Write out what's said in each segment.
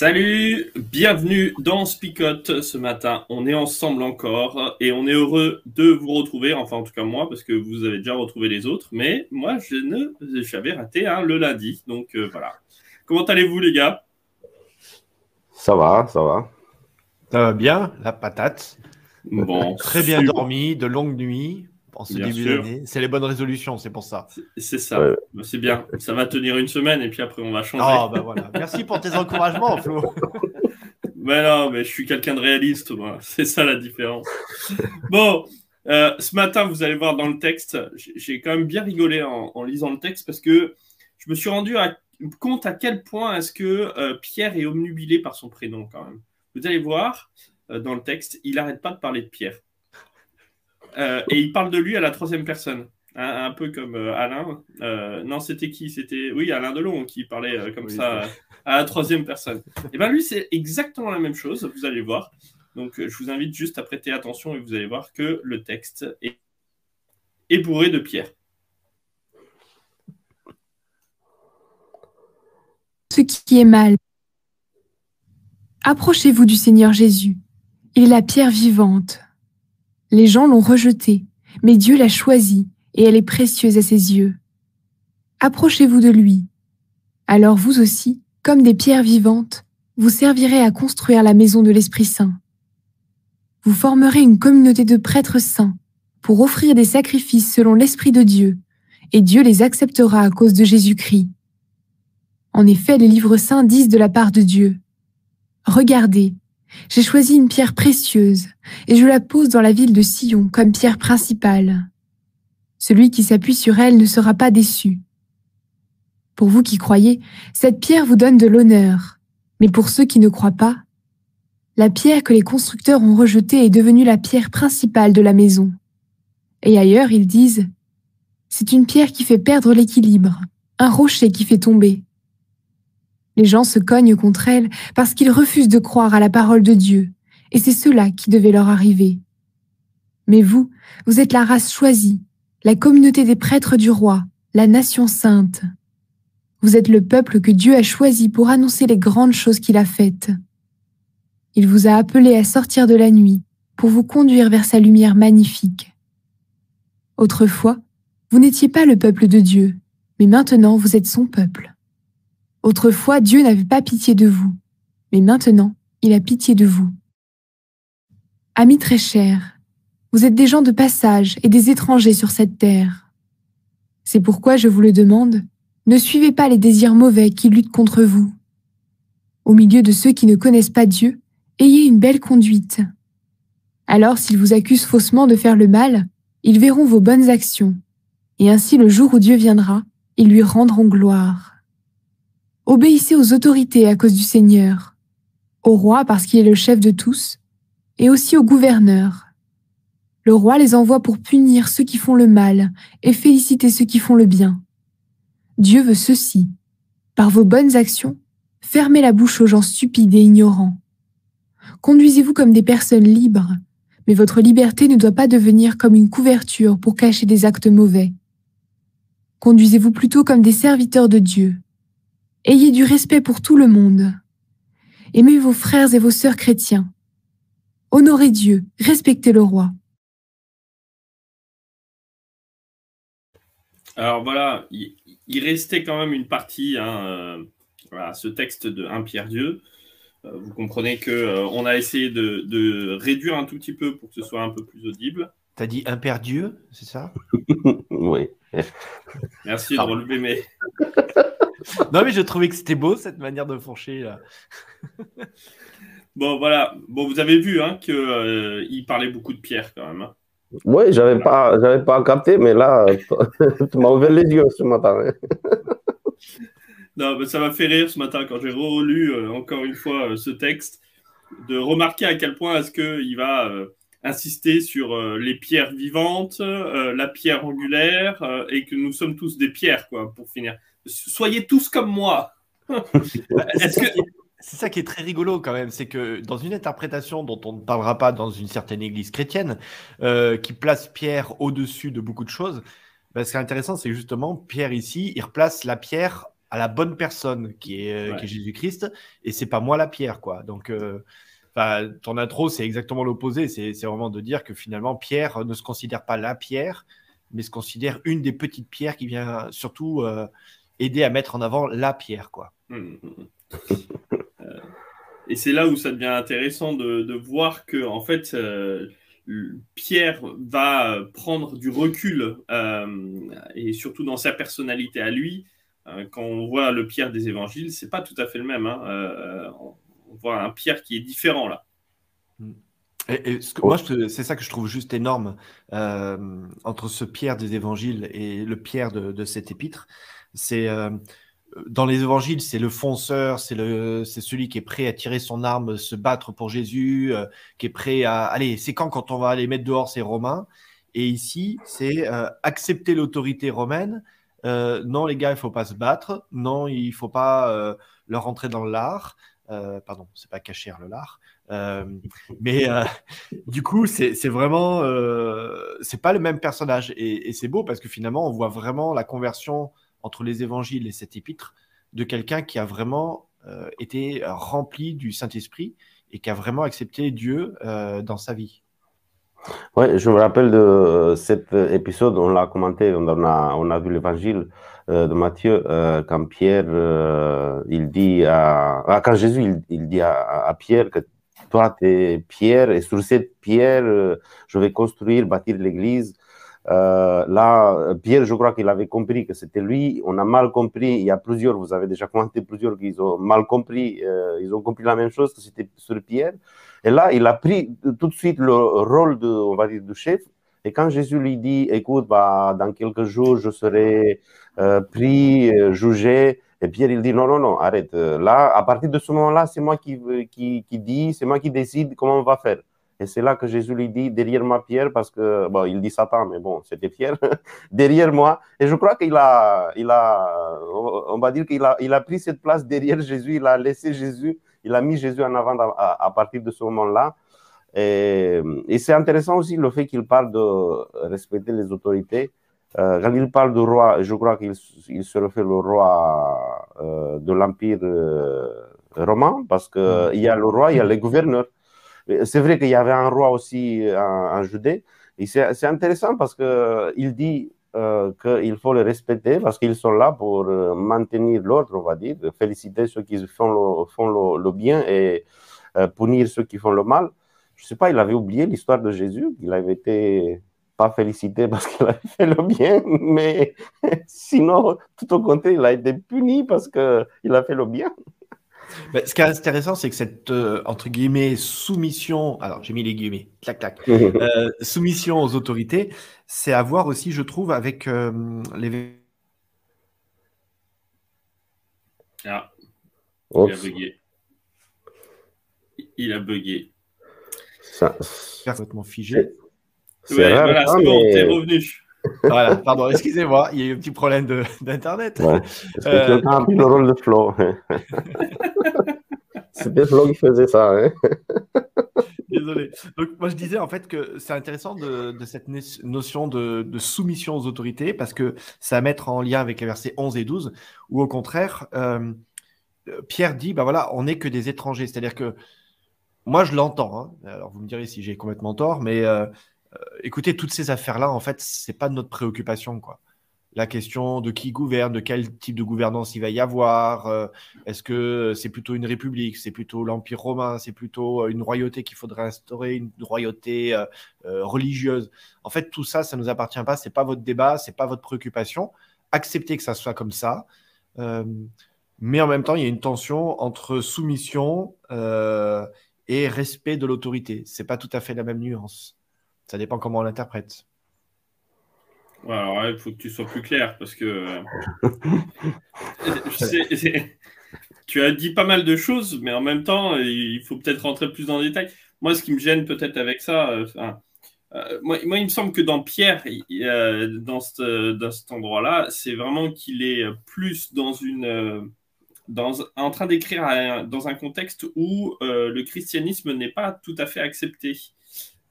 Salut, bienvenue dans Spicote ce matin. On est ensemble encore et on est heureux de vous retrouver, enfin en tout cas moi, parce que vous avez déjà retrouvé les autres, mais moi je ne, j'avais raté hein, le lundi, donc euh, voilà. Comment allez-vous les gars? Ça va, ça va. Ça va bien, la patate. Bon, Très bien dormi, de longues nuits en ce Bien début d'année. C'est les bonnes résolutions, c'est pour ça. C'est ça, Ouais. c'est bien. Ça va tenir une semaine et puis après on va changer. Oh, bah voilà. Merci pour tes encouragements, Flo. Mais non, mais je suis quelqu'un de réaliste, moi. C'est ça la différence. bon, euh, ce matin, vous allez voir dans le texte, j'ai- j'ai quand même bien rigolé en, en lisant le texte parce que je me suis rendu à- compte à quel point est-ce que euh, Pierre est omnubilé par son prénom quand même. Vous allez voir euh, dans le texte, il n'arrête pas de parler de Pierre. Euh, et il parle de lui à la troisième personne. Un, un peu comme euh, Alain. Euh, non, c'était qui? C'était oui, Alain Delon qui parlait euh, comme Oui, ça à la troisième personne. Et bien lui, c'est exactement la même chose, vous allez voir. Donc je vous invite juste à prêter attention et vous allez voir que le texte est, est bourré de pierres. ce qui est mal. Approchez-vous du Seigneur Jésus. Il est la pierre vivante. Les gens l'ont rejetée, mais Dieu l'a choisie et elle est précieuse à ses yeux. Approchez-vous de lui. Alors vous aussi, comme des pierres vivantes, vous servirez à construire la maison de l'Esprit Saint. Vous formerez une communauté de prêtres saints pour offrir des sacrifices selon l'Esprit de Dieu, et Dieu les acceptera à cause de Jésus-Christ. En effet, les livres saints disent de la part de Dieu. Regardez, j'ai choisi une pierre précieuse, et je la pose dans la ville de Sion comme pierre principale. Celui qui s'appuie sur elle ne sera pas déçu. Pour vous qui croyez, cette pierre vous donne de l'honneur, mais pour ceux qui ne croient pas, la pierre que les constructeurs ont rejetée est devenue la pierre principale de la maison. Et ailleurs, ils disent, c'est une pierre qui fait perdre l'équilibre, un rocher qui fait tomber. Les gens se cognent contre elle parce qu'ils refusent de croire à la parole de Dieu, et c'est cela qui devait leur arriver. Mais vous, vous êtes la race choisie, la communauté des prêtres du roi, la nation sainte. Vous êtes le peuple que Dieu a choisi pour annoncer les grandes choses qu'il a faites. Il vous a appelé à sortir de la nuit pour vous conduire vers sa lumière magnifique. Autrefois, vous n'étiez pas le peuple de Dieu, mais maintenant vous êtes son peuple. Autrefois, Dieu n'avait pas pitié de vous, mais maintenant, il a pitié de vous. Amis très chers, vous êtes des gens de passage et des étrangers sur cette terre. C'est pourquoi je vous le demande, ne suivez pas les désirs mauvais qui luttent contre vous. Au milieu de ceux qui ne connaissent pas Dieu, ayez une belle conduite. Alors s'ils vous accusent faussement de faire le mal, ils verront vos bonnes actions, et ainsi le jour où Dieu viendra, ils lui rendront gloire. Obéissez aux autorités à cause du Seigneur, au roi parce qu'il est le chef de tous, et aussi au gouverneur. Le roi les envoie pour punir ceux qui font le mal et féliciter ceux qui font le bien. Dieu veut ceci. Par vos bonnes actions, fermez la bouche aux gens stupides et ignorants. Conduisez-vous comme des personnes libres, mais votre liberté ne doit pas devenir comme une couverture pour cacher des actes mauvais. Conduisez-vous plutôt comme des serviteurs de Dieu. Ayez du respect pour tout le monde. Aimez vos frères et vos sœurs chrétiens. Honorez Dieu, respectez le roi. Alors voilà, il, il restait quand même une partie hein, euh, voilà, ce texte de 1 Pierre Dieu. Euh, vous comprenez que euh, on a essayé de, de réduire un tout petit peu pour que ce soit un peu plus audible. T'as dit imperdieux, c'est ça? Oui. Merci de relever mes, Non, mais je trouvais que c'était beau cette manière de fourcher. Là. Bon, voilà. Bon, vous avez vu hein, qu'il euh, il parlait beaucoup de Pierre quand même. hein. Oui, j'avais pas, j'avais pas capté, mais là, tu m'as ouvert les yeux ce matin. hein. Non, mais ça m'a fait rire ce matin quand j'ai relu euh, encore une fois euh, ce texte, de remarquer à quel point est-ce qu'il va euh, insister sur euh, les pierres vivantes, euh, la pierre angulaire, euh, et que nous sommes tous des pierres, quoi, pour finir. Soyez tous comme moi. Est-ce que C'est ça qui est très rigolo quand même, c'est que dans une interprétation dont on ne parlera pas dans une certaine église chrétienne, euh, qui place Pierre au-dessus de beaucoup de choses, bah, ce qui est intéressant, c'est justement, Pierre ici, il replace la pierre à la bonne personne qui est, est Jésus-Christ, et c'est pas moi la pierre, quoi. Donc, ton intro, c'est exactement l'opposé. C'est vraiment de dire que finalement, Pierre ne se considère pas la pierre, mais se considère une des petites pierres qui vient surtout euh, aider à mettre en avant la pierre. quoi. Mmh, mmh, mmh. Euh, et c'est là où ça devient intéressant de, voir que, en fait, euh, Pierre va prendre du recul, et surtout dans sa personnalité à lui. quand on voit le Pierre des évangiles, c'est pas tout à fait le même. Hein on voit un Pierre qui est différent là. Et, moi, c'est ça que je trouve juste énorme euh, entre ce Pierre des évangiles et le Pierre de, cet épître. C'est euh, dans les évangiles, c'est le fonceur, c'est le, c'est celui qui est prêt à tirer son arme, se battre pour Jésus, euh, qui est prêt à, allez, c'est quand quand on va aller mettre dehors ces Romains? Et ici, c'est accepter l'autorité romaine. non, les gars, il faut pas se battre. Non, il faut pas leur rentrer dans l'art. Euh, pardon, c'est pas cacher le lard. Euh, mais euh, du coup, c'est vraiment, c'est pas le même personnage. Et, c'est beau parce que finalement, on voit vraiment la conversion entre les évangiles et cet épître de quelqu'un qui a vraiment été rempli du Saint-Esprit et qui a vraiment accepté Dieu dans sa vie. Oui, je me rappelle de cet épisode, on l'a commenté, on a, on a vu l'évangile euh, de Matthieu, euh, quand Pierre, euh, il dit à, ah, quand Jésus, il, dit à, Pierre que toi, tu es Pierre, et sur cette pierre, je vais construire, bâtir l'église. Là, Pierre, je crois qu'il avait compris que c'était lui. On a mal compris. Il y a plusieurs, vous avez déjà commenté plusieurs qui ont mal compris. ils ont compris la même chose que c'était sur Pierre. Et là, il a pris tout de suite le rôle de, on va dire, du chef. Et quand Jésus lui dit, écoute, bah, dans quelques jours, je serai euh, pris, euh, jugé, et Pierre, il dit, non, non, non, arrête. Euh, là, à partir de ce moment-là, c'est moi qui, qui, qui dit, c'est moi qui décide comment on va faire. Et c'est là que Jésus lui dit, derrière moi, Pierre, parce que, bon, il dit Satan, mais bon, c'était Pierre, derrière moi. Et je crois qu'il a, il a, on va dire qu'il a, il a pris cette place derrière Jésus, il a laissé Jésus, il a mis Jésus en avant à, à partir de ce moment-là. Et, c'est intéressant aussi le fait qu'il parle de respecter les autorités. Euh, quand il parle de roi, je crois qu'il se refait le roi euh, de l'Empire euh, romain, parce qu'il mm. il y a le roi, il y a les gouverneurs. C'est vrai qu'il y avait un roi aussi en, Judée. Et c'est intéressant parce qu'il dit qu'il faut les respecter parce qu'ils sont là pour maintenir l'ordre, on va dire, féliciter ceux qui font le, font le, bien et punir ceux qui font le mal je sais pas, il avait oublié l'histoire de Jésus, il avait été pas félicité parce qu'il avait fait le bien, mais sinon, tout au contraire, il a été puni parce qu'il a fait le bien. Ce qui est intéressant, c'est que cette, euh, entre guillemets, soumission, alors j'ai mis les guillemets, clac, clac, euh, soumission aux autorités, c'est à voir aussi, je trouve, avec euh, les... Ah, il a bugué. Il a bugué. Ça, complètement figé. C'est rare, voilà, c'est bon, t'es revenu. Voilà, pardon, excusez-moi, il y a eu un petit problème d'internet. Ouais. Est-ce que tu as le rôle de Flo C'était Flo qui faisait ça. Hein Désolé. Donc, moi, je disais en fait que c'est intéressant de, de, cette notion de, de, soumission aux autorités parce que ça va mettre en lien avec les versets 11 et 12 où, au contraire, euh, Pierre dit bah voilà, on n'est que des étrangers. C'est-à-dire que moi, je l'entends. Hein. Alors, vous me direz si j'ai complètement tort, mais euh, euh, écoutez, toutes ces affaires-là, en fait, c'est pas notre préoccupation, quoi. La question de qui gouverne, de quel type de gouvernance il va y avoir, euh, est-ce que c'est plutôt une république, c'est plutôt l'Empire romain, c'est plutôt une royauté qu'il faudrait instaurer, une royauté religieuse. En fait, tout ça, ça ne nous appartient pas, c'est pas votre débat, c'est pas votre préoccupation. Acceptez que ça soit comme ça. mais en même temps, il y a une tension entre soumission et respect de l'autorité. C'est pas tout à fait la même nuance. Ça dépend comment on l'interprète. alors il faut que tu sois plus clair parce que tu as dit pas mal de choses, mais en même temps, il faut peut-être rentrer plus dans le détail. Moi, ce qui me gêne peut-être avec ça, euh, euh, moi, il me semble que dans Pierre, dans, dans cet endroit-là, c'est vraiment qu'il est plus dans une en train d'écrire dans un contexte où euh, le christianisme n'est pas tout à fait accepté, euh,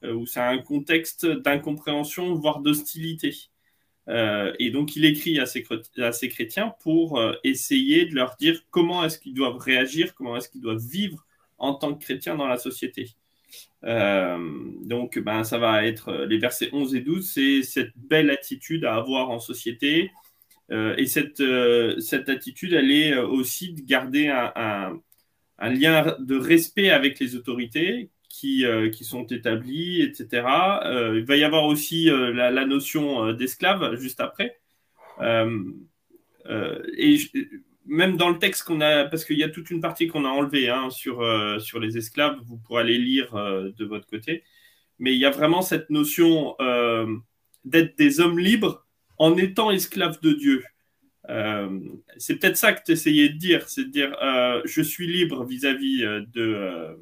où c'est un contexte d'incompréhension, voire d'hostilité. Euh, et donc, il écrit à ces, à ces chrétiens pour euh, essayer de leur dire comment est-ce qu'ils doivent réagir, comment est-ce qu'ils doivent vivre en tant que chrétiens dans la société. Euh, donc, ben, ça va être les versets 11 et 12, c'est cette belle attitude à avoir en société. et cette, attitude, elle est aussi de garder un lien de respect avec les autorités qui, euh, qui sont établis, etc. Euh, il va y avoir aussi euh, la, notion d'esclave juste après. et même dans le texte qu'on a, parce qu'il y a toute une partie qu'on a enlevée hein, sur, sur les esclaves, vous pourrez aller lire de votre côté. Mais il y a vraiment cette notion d'être des hommes libres en étant esclaves de Dieu. c'est peut-être ça que tu essayais de dire, c'est de dire je suis libre vis-à-vis de,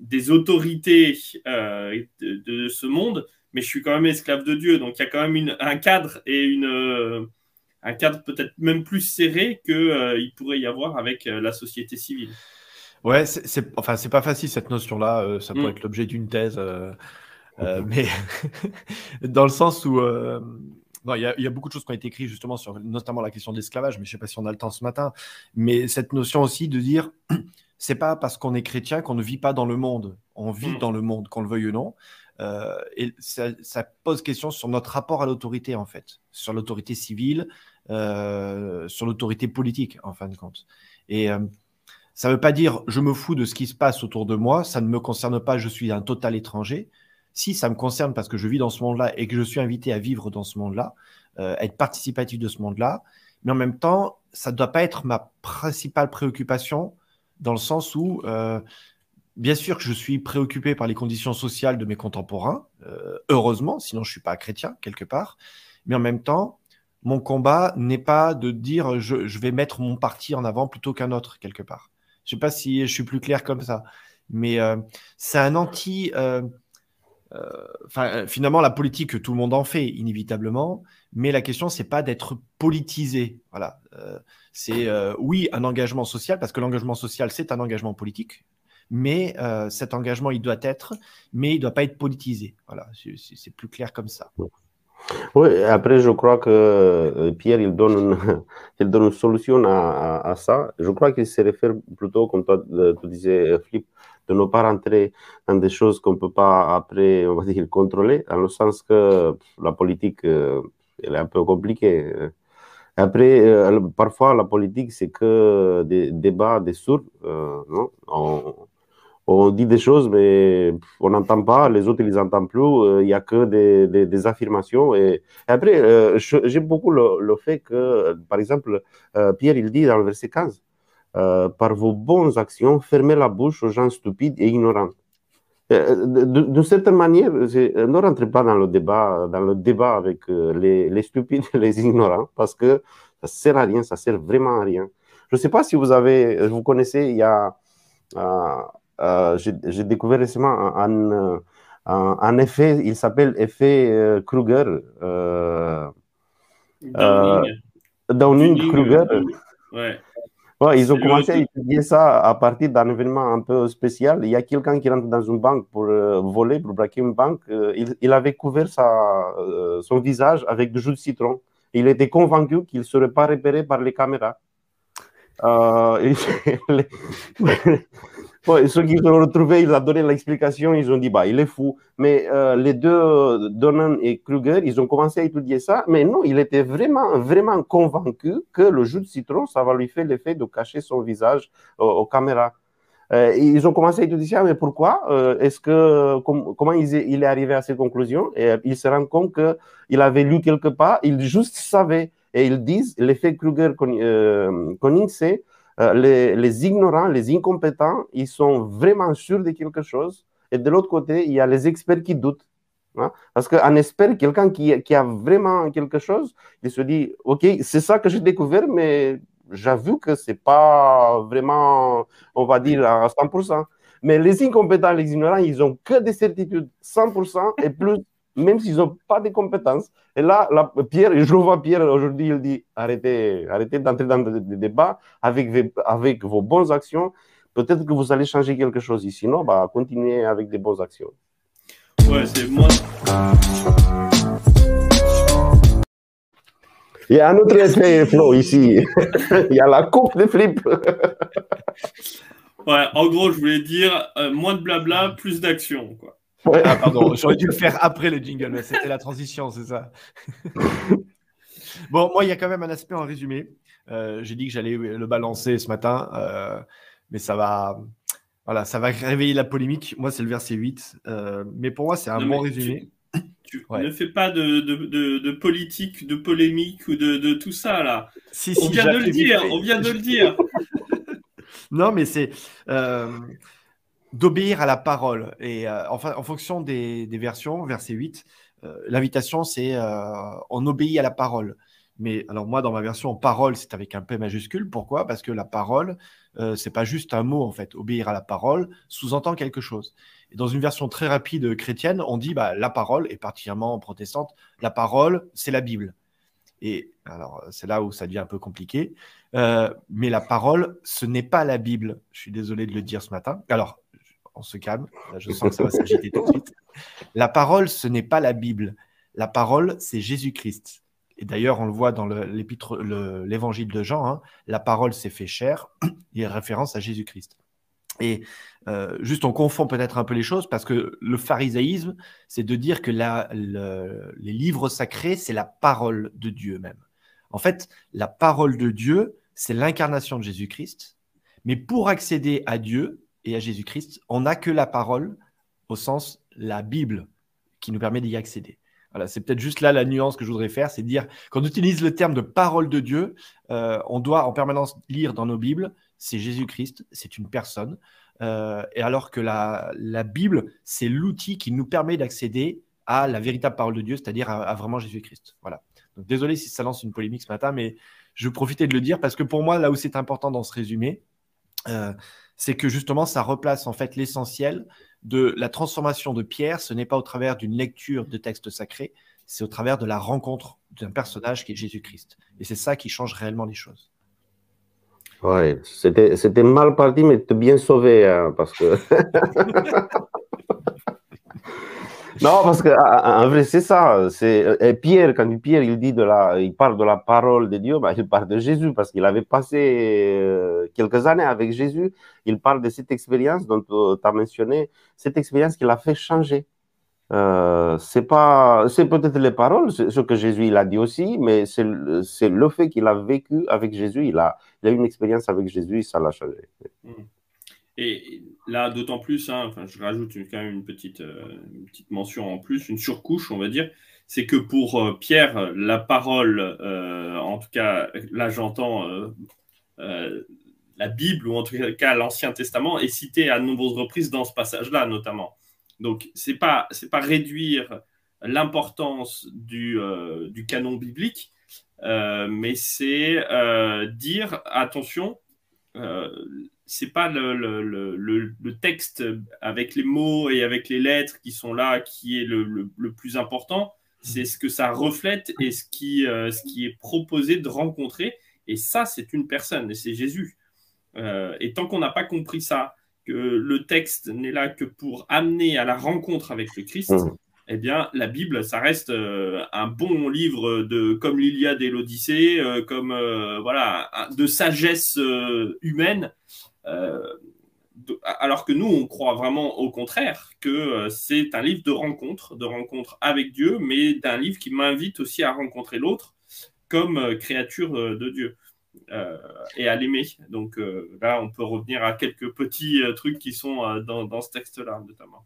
des autorités euh, de, ce monde, mais je suis quand même esclave de Dieu. Donc il y a quand même un cadre et une, euh, un cadre peut-être même plus serré qu'il euh, il pourrait y avoir avec la société civile. Ouais, c'est enfin c'est pas facile cette notion-là. ça pourrait mm. être l'objet d'une thèse, mais dans le sens où il y, a, y, a beaucoup de choses qui ont été écrites justement sur notamment la question de l'esclavage, mais je sais pas si on a le temps ce matin. Mais cette notion aussi de dire c'est pas parce qu'on est chrétien qu'on ne vit pas dans le monde. On vit mm. dans le monde, qu'on le veuille ou non. Euh, et ça, pose question sur notre rapport à l'autorité, en fait, sur l'autorité civile, euh, sur l'autorité politique, en fin de compte. Et euh, ça ne veut pas dire je me fous de ce qui se passe autour de moi, ça ne me concerne pas, je suis un total étranger. Si ça me concerne parce que je vis dans ce monde-là et que je suis invité à vivre dans ce monde-là, être participatif de ce monde-là, mais en même temps, ça ne doit pas être ma principale préoccupation dans le sens où, euh, bien sûr que je suis préoccupé par les conditions sociales de mes contemporains, euh, heureusement, sinon je ne suis pas chrétien quelque part, mais en même temps, mon combat n'est pas de dire je, vais mettre mon parti en avant plutôt qu'un autre quelque part. Je ne sais pas si je suis plus clair comme ça, mais euh, c'est un anti... Enfin, finalement, la politique, tout le monde en fait, inévitablement. Mais la question, c'est pas d'être politisé. Voilà. C'est euh, oui un engagement social, parce que l'engagement social, c'est un engagement politique, mais euh, cet engagement, il doit être, mais il ne doit pas être politisé. Voilà, c'est plus clair comme ça. Oui, après, je crois que euh, Pierre, il donne une, il donne une solution à, à, ça. Je crois qu'il se réfère plutôt, comme toi, tu disais, Flip, de ne pas rentrer dans des choses qu'on ne peut pas après, on va dire, contrôler, dans le sens que la politique, elle est un peu compliquée. Après, euh, parfois, la politique, c'est que des débats, des sourds. Euh, non? On, dit des choses, mais on n'entend pas, les autres, ils n'entendent plus. Euh, il n'y a que des, des, affirmations. Et, après, j'aime beaucoup le, fait que, par exemple, Pierre, il dit dans le verset 15, par vos bonnes actions, fermez la bouche aux gens stupides et ignorants. D'une certaine manière, ne rentrez pas dans le débat, dans le débat avec les, les stupides et les ignorants, parce que ça ne sert à rien, ça ne sert vraiment à rien. Je ne sais pas si vous avez, vous connaissez, il y a, euh, euh, j'ai découvert récemment un, un, effet, il s'appelle effet euh, Kruger. Downing. Downing, Kruger. Ouais. Ouais, ils ont commencé à étudier ça à partir d'un événement un peu spécial. Il y a quelqu'un qui rentre dans une banque pour voler, pour braquer une banque. il, il, avait couvert sa, son visage avec du jus de citron. Il était convaincu qu'il ne serait pas repéré par les caméras. Euh, ceux qui l'ont retrouvé, ils ont donné l'explication, ils ont dit bah il est fou. Mais euh, les deux, Donnan et Kruger, ils ont commencé à étudier ça, mais non, il était vraiment, vraiment convaincu que le jus de citron, ça va lui faire l'effet de cacher son visage aux caméras. Euh, ils ont commencé à étudier ça, mais pourquoi? Euh, Est-ce que comment il est, il arrivé à cette conclusion? Et il se rend compte qu'il avait lu quelque part, il juste savait. Et ils disent l'effet Kruger-Konning, euh, c'est les, les, ignorants, les incompétents, ils sont vraiment sûrs de quelque chose. Et de l'autre côté, il y a les experts qui doutent. Hein. Parce qu'un expert, quelqu'un qui, a vraiment quelque chose, il se dit, OK, c'est ça que j'ai découvert, mais j'avoue que c'est pas vraiment, on va dire, à 100%. Mais les incompétents, les ignorants, ils ont que des certitudes 100% et plus, même s'ils n'ont pas de compétences. Et là, Pierre, je vois Pierre aujourd'hui, il dit arrêtez, arrêtez d'entrer dans des débats avec, avec vos bonnes actions. Peut-être que vous allez changer quelque chose ici. Sinon, bah, continuez avec des bonnes actions. Ouais, c'est moi. Il y a un autre effet, Flo, ici. Il y a la coupe de flip. ouais, en gros, je voulais dire euh, moins de blabla, plus d'action. Quoi. Ah, pardon, j'aurais dû le faire après le jingle, mais c'était la transition, c'est ça. bon, moi, il y a quand même un aspect en résumé. Euh, j'ai dit que j'allais le balancer ce matin, euh, mais ça va, voilà, ça va réveiller la polémique. Moi, c'est le verset 8. mais pour moi, c'est un bon résumé. Tu ne fais pas de, de, de, politique, de polémique ou de, tout ça là. Si, on vient de le dire, on vient de le dire. non, mais c'est euh, d'obéir à la parole. Et euh, en fonction des, versions, verset 8, euh, l'invitation c'est on obéit à la parole. Mais alors moi, dans ma version, parole, c'est avec un P majuscule. Pourquoi? Parce que la parole, c'est pas juste un mot en fait. Obéir à la parole sous-entend quelque chose. Et dans une version très rapide chrétienne, on dit bah, la parole, et particulièrement protestante, la parole, c'est la Bible. Et alors, c'est là où ça devient un peu compliqué. Euh, mais la parole, ce n'est pas la Bible. Je suis désolé de le dire ce matin. Alors, on se calme. je sens que ça va s'agiter tout de suite. La parole, ce n'est pas la Bible. La parole, c'est Jésus-Christ. Et d'ailleurs, on le voit dans l'évangile de Jean. Hein. la parole s'est fait chair. Il y a référence à Jésus-Christ. Et euh, juste, on confond peut-être un peu les choses parce que le pharisaïsme, c'est de dire que les livres sacrés, c'est la parole de Dieu même. En fait, la parole de Dieu, c'est l'incarnation de Jésus-Christ. Mais pour accéder à Dieu à Jésus-Christ, on n'a que la parole au sens la Bible qui nous permet d'y accéder. Voilà, c'est peut-être juste là la nuance que je voudrais faire, c'est dire quand on utilise le terme de parole de Dieu, euh, on doit en permanence lire dans nos Bibles c'est Jésus-Christ, c'est une personne. Euh, et alors que la, Bible, c'est l'outil qui nous permet d'accéder à la véritable parole de Dieu, c'est-à-dire à, vraiment Jésus-Christ. Voilà. Désolé si ça lance une polémique ce matin, mais je profitais de le dire parce que pour moi, là où c'est important dans ce résumé, euh, c'est que justement, ça replace en fait l'essentiel de la transformation de Pierre. Ce n'est pas au travers d'une lecture de textes sacrés, c'est au travers de la rencontre d'un personnage qui est Jésus-Christ. Et c'est ça qui change réellement les choses. Ouais, c'était, mal parti, mais tu bien sauvé, hein, parce que. non, parce que en vrai, c'est ça. Pierre, quand Pierre il parle de la parole de Dieu, bah, il parle de Jésus parce qu'il avait passé euh, quelques années avec Jésus. Il parle de cette expérience dont euh, tu as mentionné, cette expérience qui l'a fait changer. Euh, c'est pas, c'est peut-être les paroles, ce que Jésus il a dit aussi, mais c'est le fait qu'il a vécu avec Jésus, il a, eu une expérience avec Jésus, ça l'a changé. Mmh. Et là, d'autant plus, hein, enfin, je rajoute quand même une petite, euh, petite mention en plus, une surcouche, on va dire, c'est que pour euh, Pierre, la parole, en tout cas, là j'entends la Bible, ou en tout cas l'Ancien Testament, est citée à nombreuses reprises dans ce passage-là, notamment. Donc, ce n'est pas, pas réduire l'importance du, euh, du, canon biblique, euh, mais c'est euh, dire, attention, c'est pas le, le, le, texte avec les mots et avec les lettres qui sont là qui est le, plus important, c'est ce que ça reflète et ce qui, ce qui est proposé de rencontrer. Et ça, c'est une personne, et c'est Jésus. et tant qu'on n'a pas compris ça, que le texte n'est là que pour amener à la rencontre avec le Christ, mmh. eh bien, la Bible, ça reste euh, un bon livre de comme l'Iliade et l'Odyssée, euh, comme euh, voilà, de sagesse humaine. Alors que nous, on croit vraiment au contraire que c'est un livre de rencontre, de rencontre avec Dieu, mais d'un livre qui m'invite aussi à rencontrer l'autre comme créature de Dieu. Euh, et à l'aimer. Donc euh, là, on peut revenir à quelques petits euh, trucs qui sont dans, ce texte-là, notamment.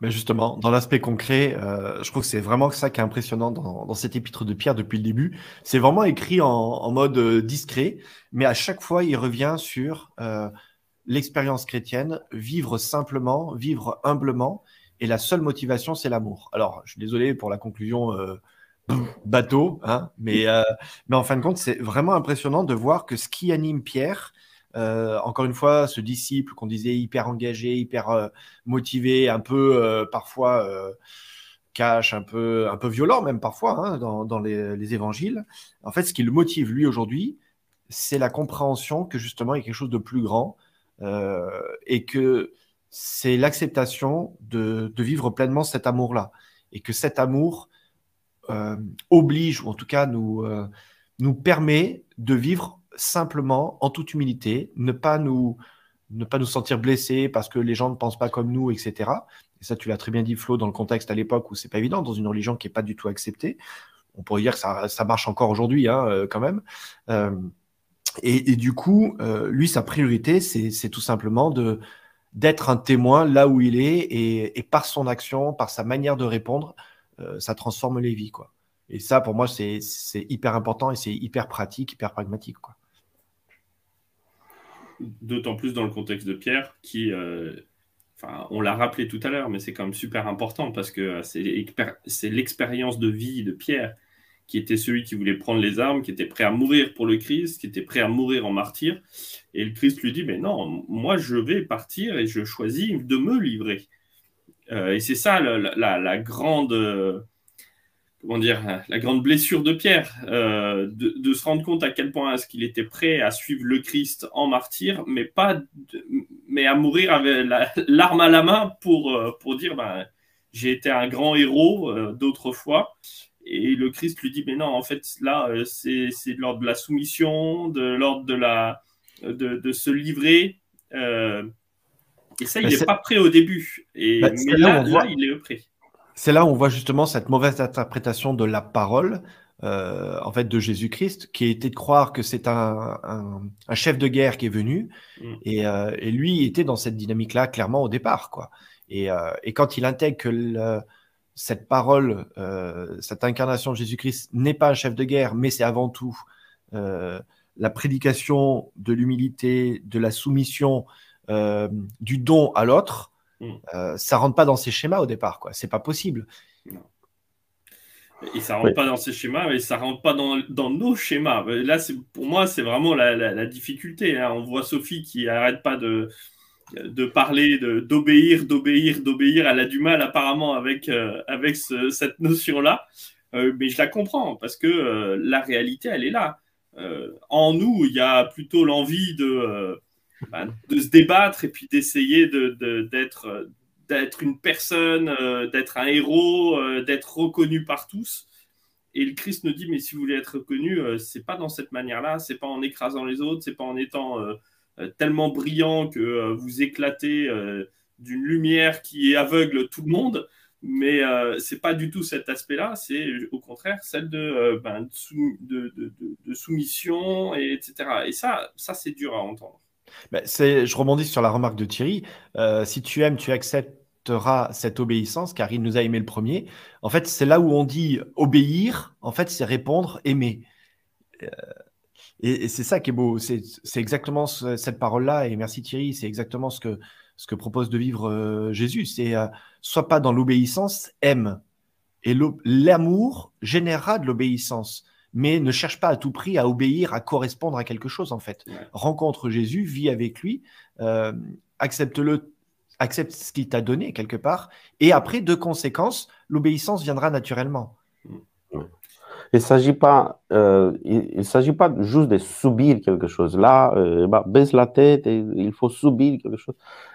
Mais justement, dans l'aspect concret, je trouve que c'est vraiment ça qui est impressionnant dans, dans, cet épître de Pierre depuis le début. C'est vraiment écrit en, en, mode discret, mais à chaque fois, il revient sur l'expérience chrétienne, vivre simplement, vivre humblement, et la seule motivation, c'est l'amour. Alors, je suis désolé pour la conclusion euh, bateau, hein, mais, euh, mais en fin de compte, c'est vraiment impressionnant de voir que ce qui anime Pierre, euh, encore une fois, ce disciple qu'on disait hyper engagé, hyper motivé, un peu parfois cash, un peu, un peu violent même parfois hein, dans, les, les, évangiles. En fait, ce qui le motive lui aujourd'hui, c'est la compréhension que justement il y a quelque chose de plus grand et que c'est l'acceptation de, vivre pleinement cet amour-là. Et que cet amour euh, oblige, ou en tout cas nous, euh, nous permet de vivre simplement, en toute humilité, ne pas nous, ne pas nous sentir blessés parce que les gens ne pensent pas comme nous, etc. Et ça, tu l'as très bien dit, Flo, dans le contexte à l'époque où c'est pas évident, dans une religion qui n'est pas du tout acceptée. On pourrait dire que ça, ça marche encore aujourd'hui, hein, euh, quand même. et, du coup, lui, sa priorité, c'est tout simplement de, d'être un témoin là où il est et, par son action, par sa manière de répondre, euh, ça transforme les vies. Quoi. Et ça, pour moi, c'est hyper important et c'est hyper pratique, hyper pragmatique. Quoi. D'autant plus dans le contexte de Pierre, qui, euh, enfin, on l'a rappelé tout à l'heure, mais c'est quand même super important parce que c'est l'expérience de vie de Pierre qui était celui qui voulait prendre les armes, qui était prêt à mourir pour le Christ, qui était prêt à mourir en martyr. Et le Christ lui dit, mais non, moi je vais partir et je choisis de me livrer. Euh, et c'est ça la, grande, euh, comment dire, la grande blessure de Pierre, euh, de, se rendre compte à quel point est-ce qu'il était prêt à suivre le Christ en martyr, mais pas, mais à mourir avec l'arme à la main pour pour dire, ben, j'ai été un grand héros d'autrefois et le Christ lui dit, mais non, en fait, là, euh, c'est de l'ordre de la soumission, de l'ordre de, la, de, se livrer. Euh, et ça, il n'est pas prêt au début. Et, bah, mais là, il est prêt. C'est là où on voit justement cette mauvaise interprétation de la parole, euh, en fait, de Jésus-Christ, qui était de croire que c'est un, un, chef de guerre qui est venu. Mm. Et, et, lui était dans cette dynamique-là, clairement, au départ. Quoi. Et, et quand il intègre que le, cette parole, euh, cette incarnation de Jésus-Christ n'est pas un chef de guerre, mais c'est avant tout euh, la prédication de l'humilité, de la soumission, euh, du don à l'autre. Mm. ça rentre pas dans ces schémas au départ, quoi. C'est pas possible. Et ça rentre pas dans ces schémas, mais ça rentre pas dans, nos schémas. Là, pour moi, c'est vraiment la, difficulté. Hein. On voit Sophie qui arrête pas de, de parler, d'obéir, d'obéir, d'obéir. Elle a du mal apparemment avec, euh, avec cette notion-là. Euh, mais je la comprends parce que euh, la réalité, elle est là. en nous, il y a plutôt l'envie de, de se débattre et puis d'essayer d'être d'être une personne, d'être un héros, d'être reconnu par tous. Et le Christ nous dit, mais si vous voulez être reconnu, c'est pas dans cette manière-là, c'est pas en écrasant les autres, c'est pas en étant euh, tellement brillant que euh, vous éclatez euh, d'une lumière qui aveugle tout le monde. Mais c'est pas du tout cet aspect-là, c'est au contraire celle de, ben, de, de, soumission, et, etc. Et ça, ça c'est dur à entendre. Ben, je rebondis sur la remarque de Thierry. si tu aimes, tu accepteras cette obéissance, car il nous a aimé le premier. En fait, c'est là où on dit obéir, en fait, c'est répondre, aimer. Et, c'est ça qui est beau. C'est exactement cette parole-là. Et merci Thierry. C'est exactement ce que, propose de vivre euh, Jésus. C'est euh, soit pas dans l'obéissance, aime. Et l'amour générera de l'obéissance. Mais ne cherche pas à tout prix à obéir, à correspondre à quelque chose, en fait. Rencontre Jésus, vis avec lui, euh, accepte-le, accepte ce qu'il t'a donné quelque part. Et après, de conséquence, l'obéissance viendra naturellement. Il ne s'agit pas, euh, il, s'agit pas juste de subir quelque chose. Là, euh, bah, baisse la tête, et il faut subir quelque chose.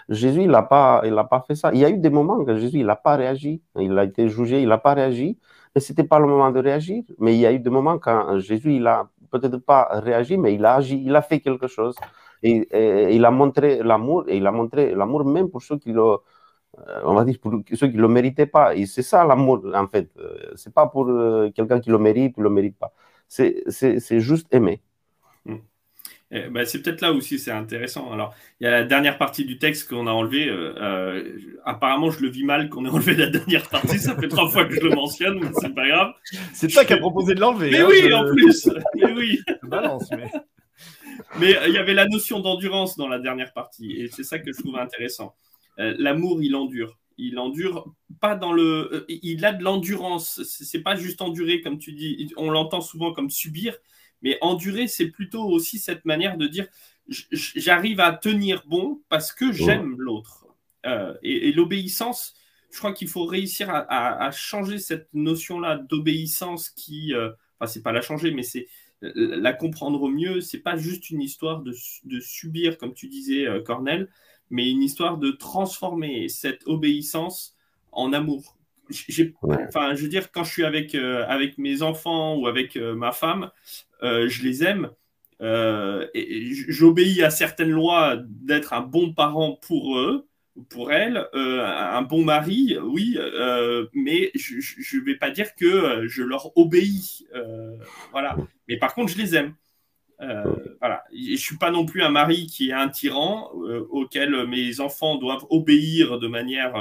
Jésus, il n'a pas, il pas fait ça. Il y a eu des moments que Jésus, il n'a pas réagi. Il a été jugé, il n'a pas réagi. Mais ce n'était pas le moment de réagir. Mais il y a eu des moments quand Jésus, il a peut-être pas réagi, mais il a agi, il a fait quelque chose. Et, il a montré l'amour, et il a montré l'amour même pour ceux qui le euh, on va dire, ceux qui le méritaient pas. Et c'est ça l'amour, en fait. Euh, c'est pas pour euh, quelqu'un qui le mérite ou le mérite pas. C'est juste aimer. Hmm. Eh ben, c'est peut-être là aussi c'est intéressant. Alors, il y a la dernière partie du texte qu'on a enlevé. apparemment, je le vis mal qu'on ait enlevé la dernière partie. Ça fait trois fois que je le mentionne, mais c'est pas grave. C'est toi qui as proposé de l'enlever. Mais hein, oui, en plus. mais oui. Balance, mais. Mais il y avait la notion d'endurance dans la dernière partie, et c'est ça que je trouve intéressant. Euh, l'amour, il endure. Il endure pas dans le. Euh, il a de l'endurance. C'est pas juste endurer, comme tu dis. On l'entend souvent comme subir. Mais endurer, c'est plutôt aussi cette manière de dire j'arrive à tenir bon parce que j'aime l'autre. Euh, et, l'obéissance, je crois qu'il faut réussir à, changer cette notion-là d'obéissance qui. enfin, c'est pas la changer, mais c'est la comprendre au mieux, c'est pas juste une histoire de, subir, comme tu disais, Cornel, mais une histoire de transformer cette obéissance en amour. Enfin, je veux dire, quand je suis avec, avec mes enfants ou avec ma femme, je les aime, euh, j'obéis à certaines lois d'être un bon parent pour eux, pour elles, euh, un bon mari, oui, euh, mais je ne vais pas dire que je leur obéis. voilà. Mais par contre, je les aime. voilà. Je suis pas non plus un mari qui est un tyran auquel mes enfants doivent obéir de manière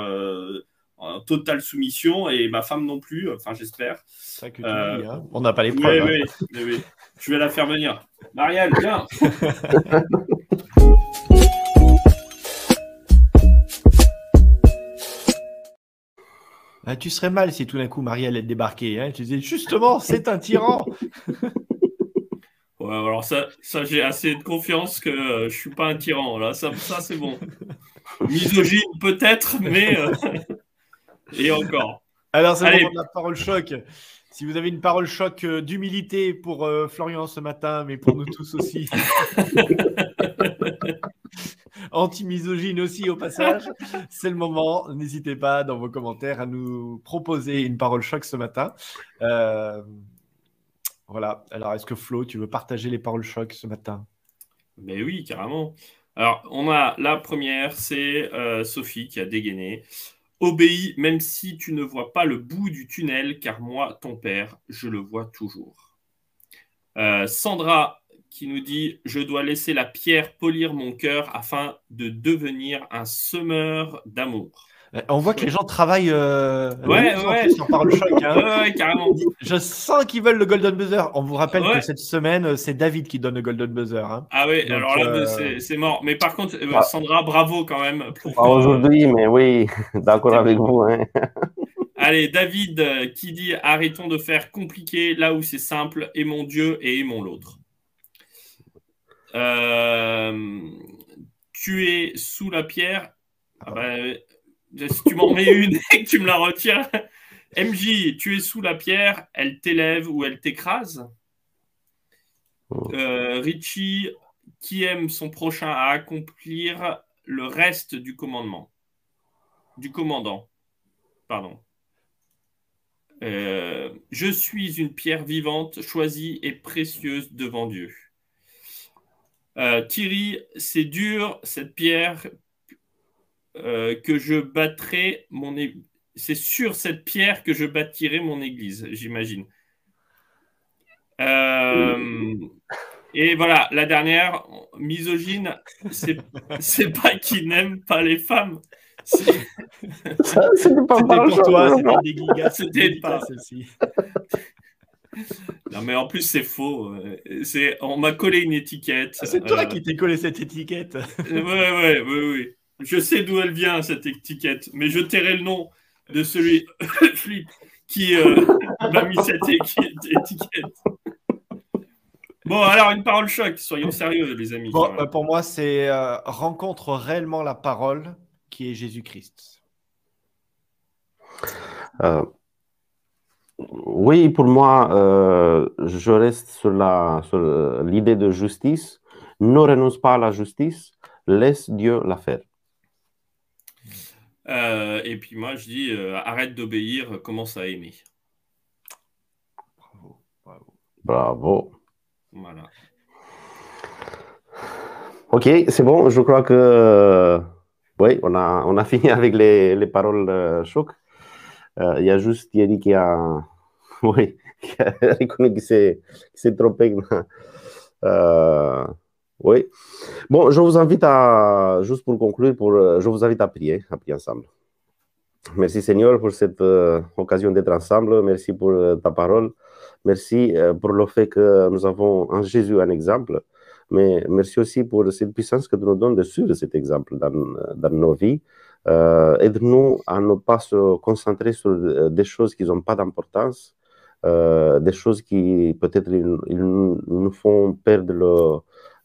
en totale soumission et ma femme non plus, enfin j'espère. Hein. On n'a pas les preuves. Oui, hein. oui, oui, Je vais la faire venir. Marielle, viens. Ah, tu serais mal si tout d'un coup Marielle est débarquée. Hein. Tu disais justement, c'est un tyran. ouais, alors ça, ça j'ai assez de confiance que euh, je suis pas un tyran. Là, ça, ça c'est bon. Misogyne peut-être, mais euh, et encore. Alors c'est bon, la parole choc. Si vous avez une parole choc euh, d'humilité pour euh, Florian ce matin, mais pour nous tous aussi. Anti-misogyne aussi au passage, c'est le moment. N'hésitez pas dans vos commentaires à nous proposer une parole choc ce matin. Euh, voilà. Alors, est-ce que Flo, tu veux partager les paroles choc ce matin? Mais oui, carrément. Alors, on a la première, c'est Sophie qui a dégainé. Obéis même si tu ne vois pas le bout du tunnel, car moi, ton père, je le vois toujours. Euh, Sandra qui nous dit Je dois laisser la pierre polir mon cœur afin de devenir un semeur d'amour. Euh, on voit que les gens travaillent euh, ouais, ouais. sur Parole Choc. Hein. ouais, carrément. Je sens qu'ils veulent le Golden Buzzer. On vous rappelle que cette semaine, c'est David qui donne le Golden Buzzer. Hein. Ah oui, alors là, euh, c'est mort. Mais par contre, ah. Sandra, bravo quand même. Pas aujourd'hui, mais oui, d'accord avec vous. Hein. Allez, David qui dit arrêtons de faire compliqué là où c'est simple. Aimons Dieu et aimons l'autre. tu es sous la pierre. Ah bah, si tu m'en mets une et que tu me la retires. MJ, tu es sous la pierre, elle t'élève ou elle t'écrase. Oh. Euh, Richie, qui aime son prochain à accomplir le reste du commandement? Du commandant. Pardon. Euh, je suis une pierre vivante, choisie et précieuse devant Dieu. Euh, Thierry, c'est dur, cette pierre, euh, que je battrai mon. C'est sur cette pierre que je bâtirai mon église, j'imagine. Euh, et voilà, la dernière, misogyne, c'est pas qu'il n'aime pas les femmes. C'était pas pour toi, c'était des gigas, c'était pas celle-ci. Non mais en plus c'est faux. C'est on m'a collé une étiquette. Ah, c'est toi euh, qui t'es collé cette étiquette. ouais ouais ouais oui. Je sais d'où elle vient, cette étiquette, mais je tairai le nom de celui qui euh, m'a mis cette étiquette. Bon, alors une parole choc, soyons sérieux, les amis. Euh, pour moi, c'est euh, rencontre réellement la parole qui est Jésus-Christ. oui, pour moi, je reste sur l'idée de justice. Ne renonce pas à la justice, laisse Dieu la faire. Euh, et puis moi, je dis, euh, arrête d'obéir, commence à aimer. Bravo, bravo. Bravo. Voilà. Ok, c'est bon. Je crois que euh, oui, on a, on a fini avec les, les paroles choc. Il y a juste Thierry qui a, oui, qui a reconnu qu'il s'est trompé. Oui. Bon, je vous invite à, juste pour conclure, pour, je vous invite à prier, à prier ensemble. Merci Seigneur pour cette euh, occasion d'être ensemble. Merci pour euh, ta parole. Merci euh, pour le fait que nous avons en Jésus un exemple. Mais merci aussi pour cette puissance que tu nous donnes de suivre cet exemple dans, dans nos vies. Aide-nous à ne pas se concentrer sur des choses qui n'ont pas d'importance, des choses qui peut-être nous font perdre le, euh,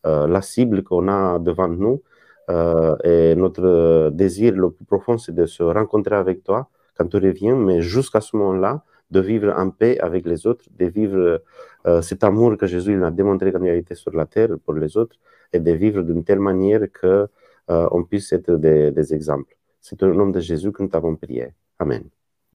la cible qu'on a devant nous. Euh, et notre désir le plus profond, c'est de se rencontrer avec toi quand tu reviens, mais jusqu'à ce moment-là, de vivre en paix avec les autres, de vivre euh, cet amour que Jésus il a démontré quand il a été sur la terre pour les autres, et de vivre d'une telle manière que on puisse être des, des exemples. C'est au nom de Jésus que nous t'avons prié. Amen.